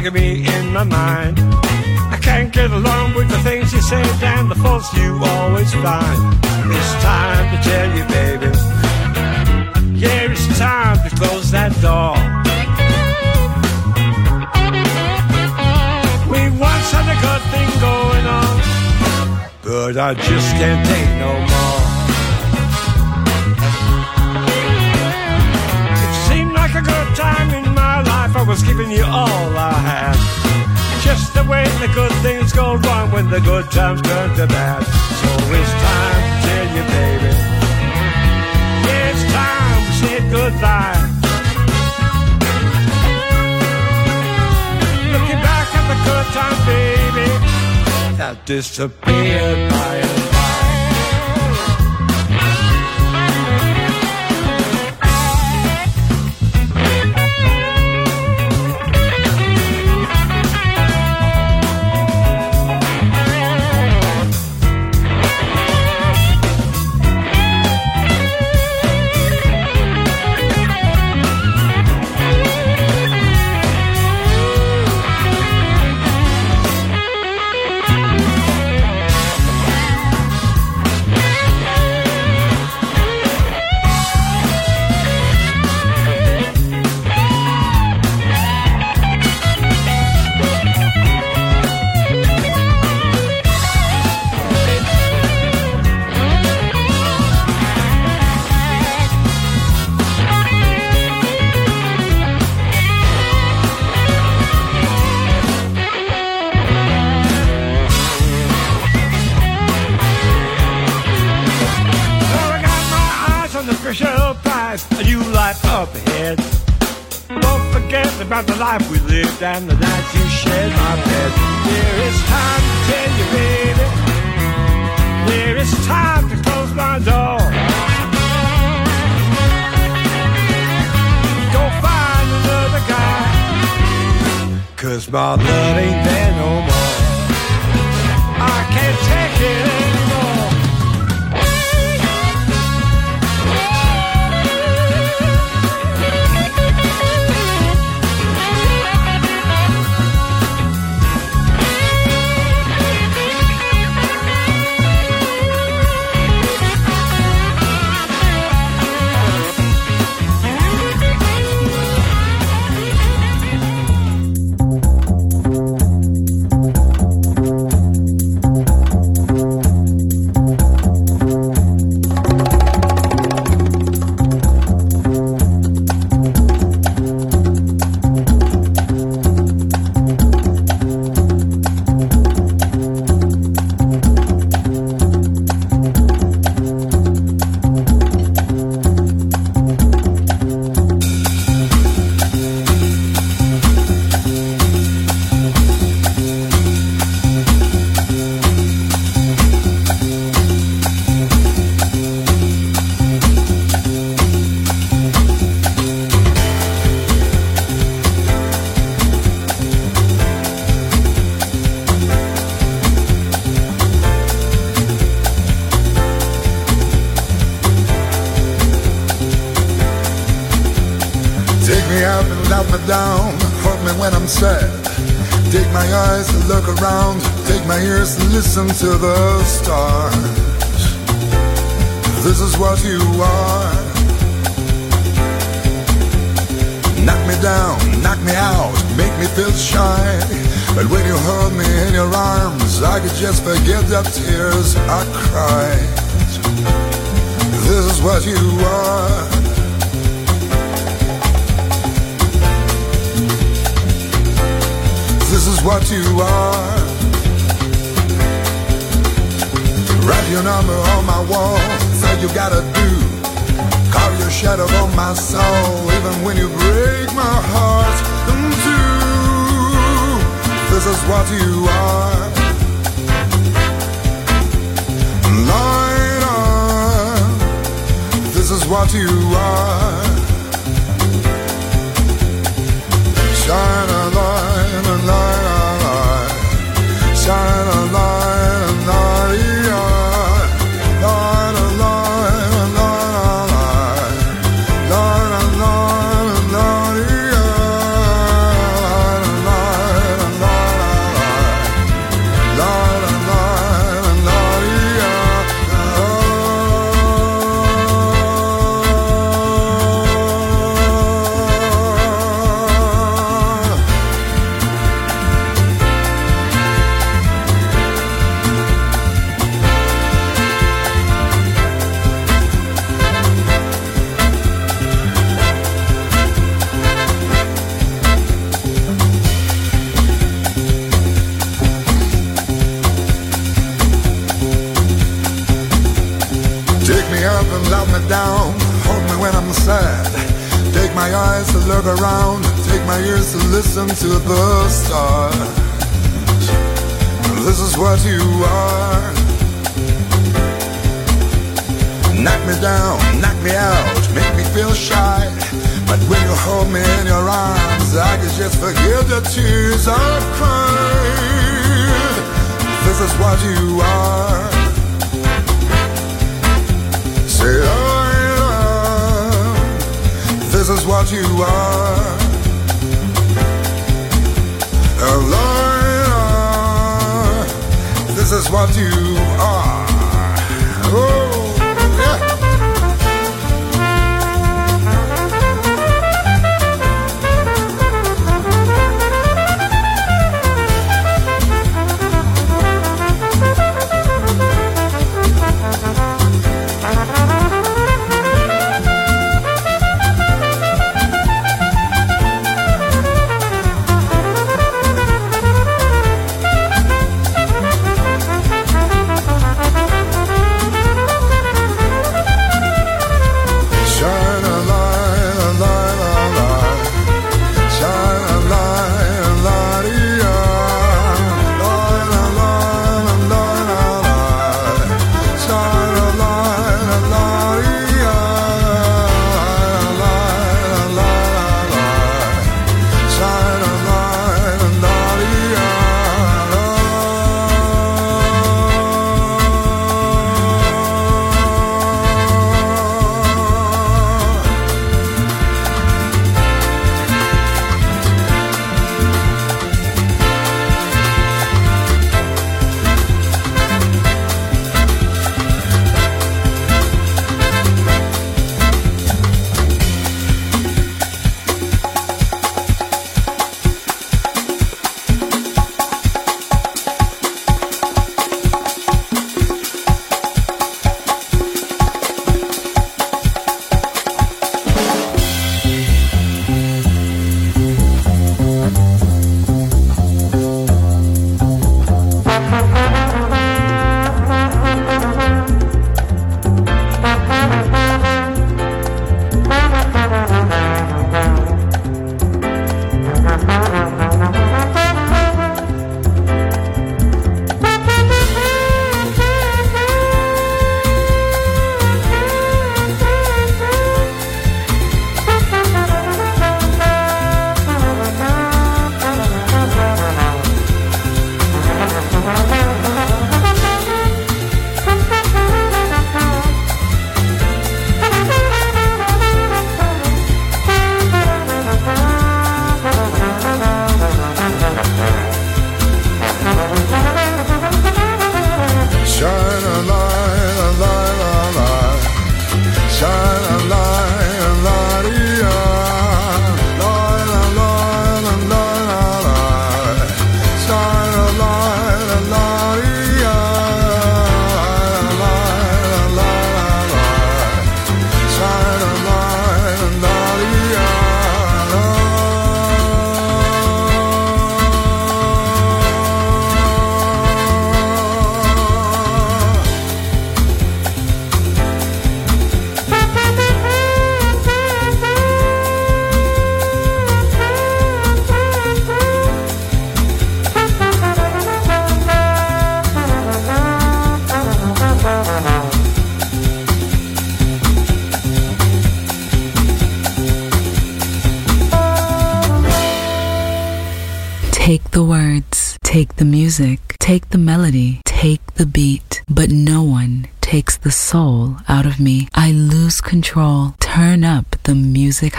Bugging me in my mind. I can't get along with the things you say and the faults you always find. It's time to tell you, baby. Yeah, it's time to close that door. We once had a good thing going on, but I just can't take no more. It seemed like a good time was giving you all I had. Just the way the good things go wrong when the good times turn to bad. So it's time to tell you, baby. It's time we said goodbye. Looking back at the good times, baby, that disappeared by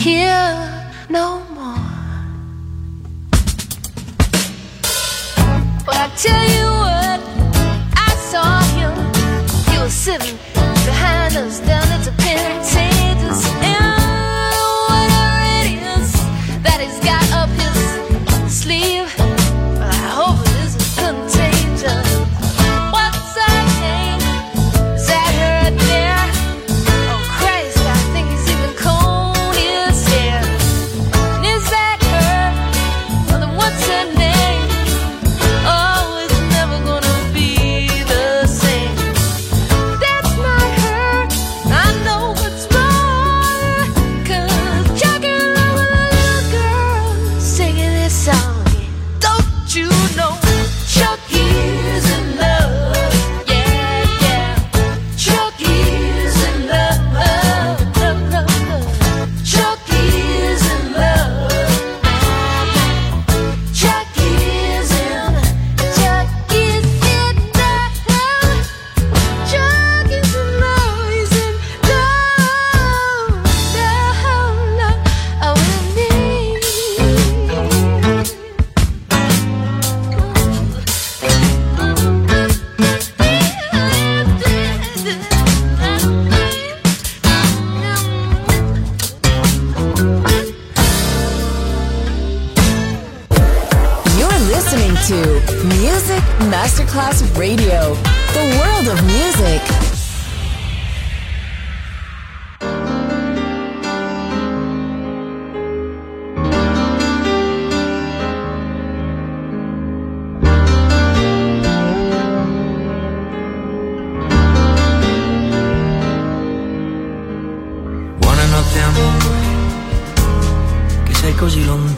Here no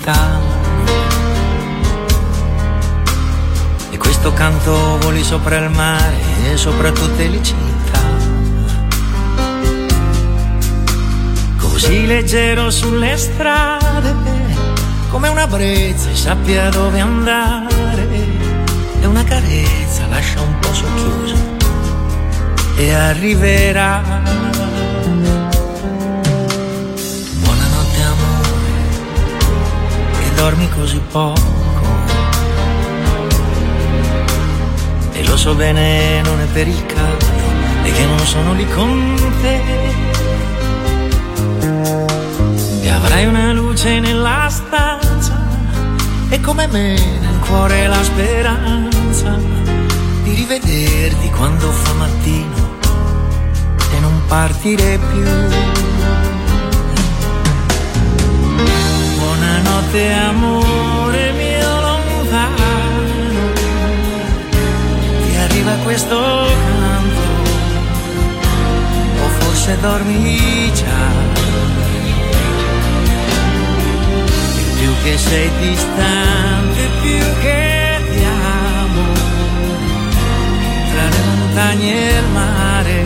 lontano. E questo canto voli sopra il mare e sopra tutte le città. Così leggero sulle strade, come una brezza e sappia dove andare. E una carezza lascia un po' socchiuso e arriverà. Dormi così poco. E lo so bene non è per il caldo e che non sono lì con te. E avrai una luce nella stanza e come me nel cuore la speranza di rivederti quando fa mattino e non partire più. Buonanotte amore mio lontano, ti arriva questo canto, o forse dormi già. E più che sei distante, più che ti amo, tra le montagne e il mare,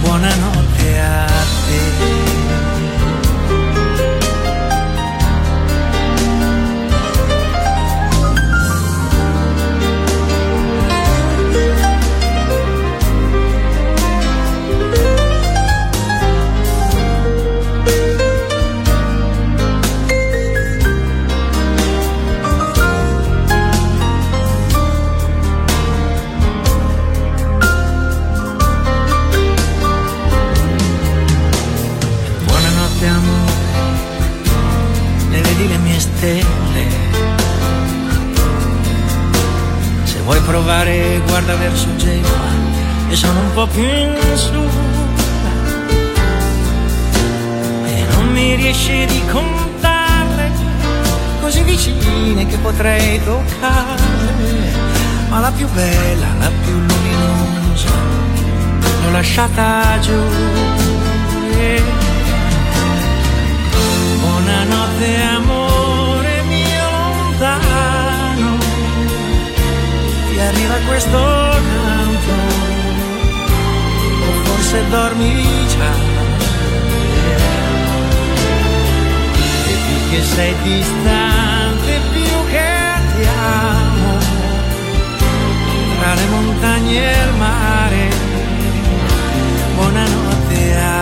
buonanotte a te. Guarda verso Genova e sono un po' più in su. E non mi riesci di contarle, così vicine che potrei toccarle. Ma la più bella, la più luminosa, l'ho lasciata giù. E Buonanotte amore arriva questo canto, o forse dormi già. E più che sei distante, più che ti amo, tra le montagne e il mare, buonanotte. a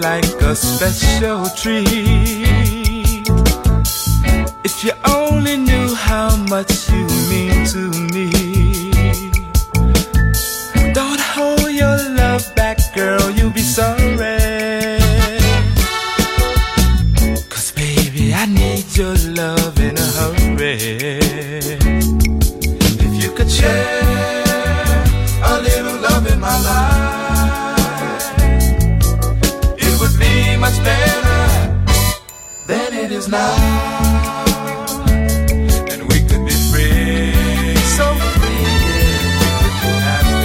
like a special treat. If you only knew how much you mean to me. Don't hold your love back, girl, you'll be sorry. better than it is now. And we could be free, so free. Yeah. Happy,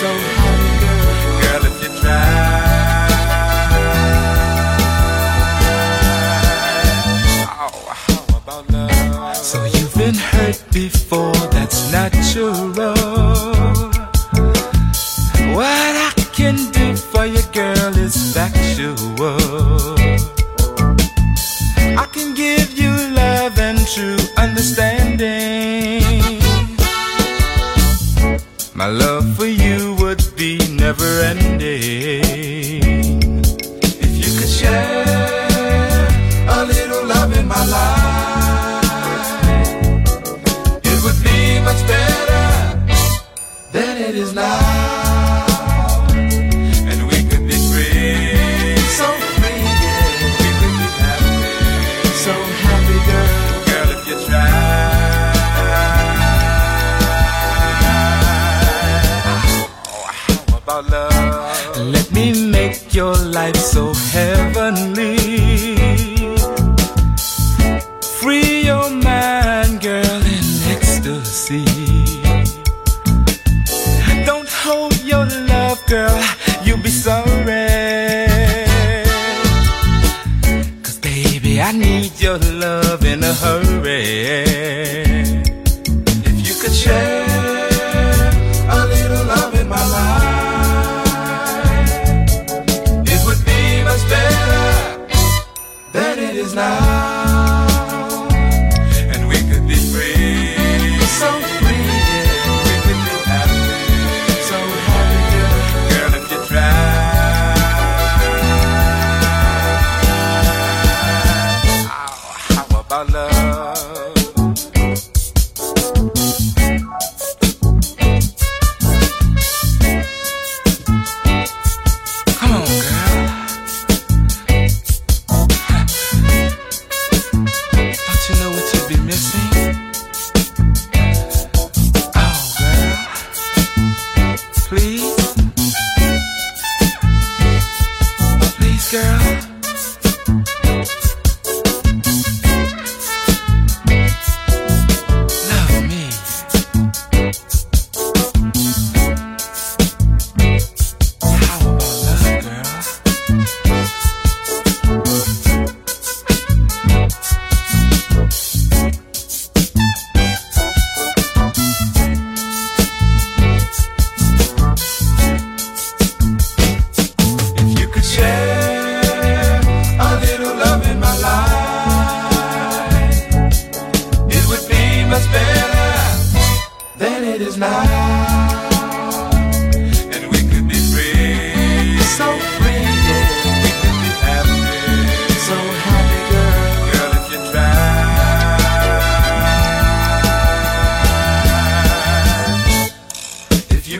so happy, girl. if you try. So you've been hurt before, that's natural girl, you'll be sorry. Cause baby, I need your love in a hurry.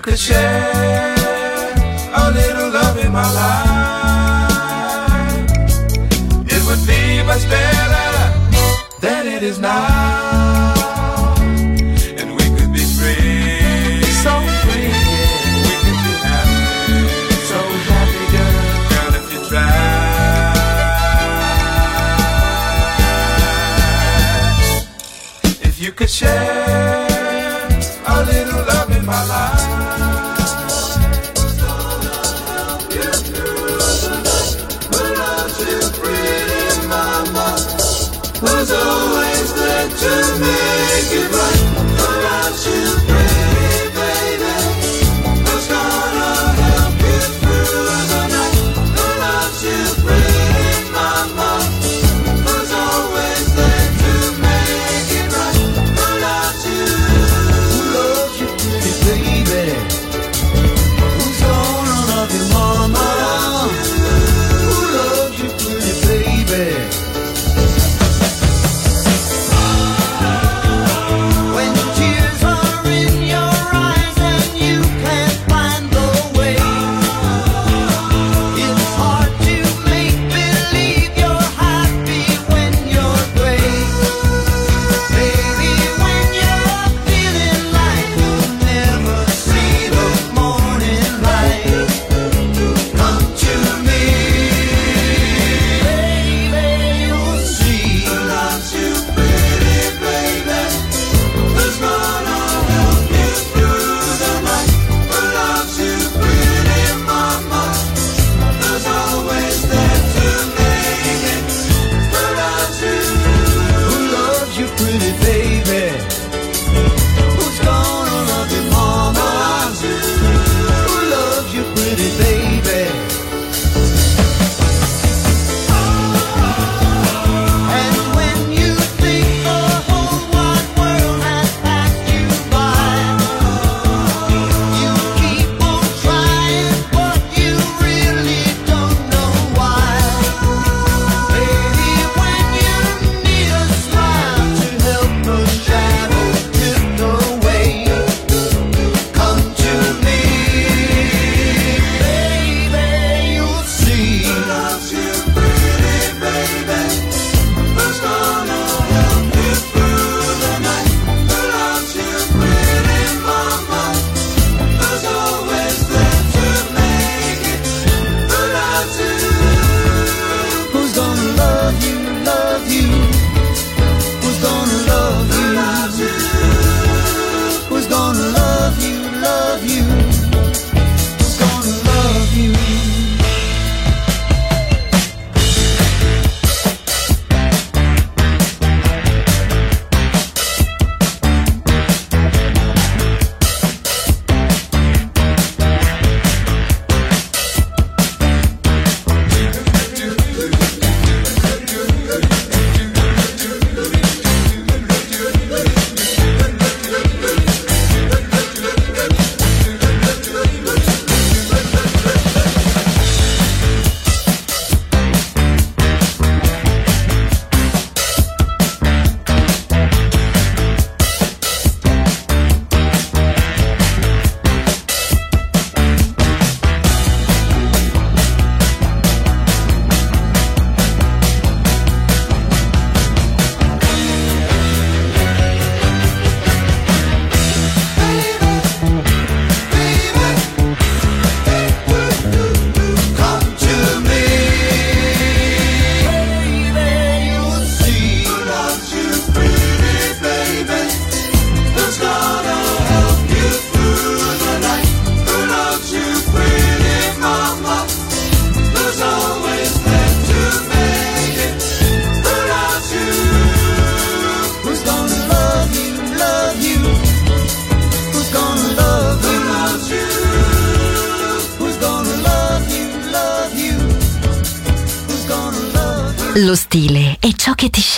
could share a little love in my life, it would be much better than it is now. make it right.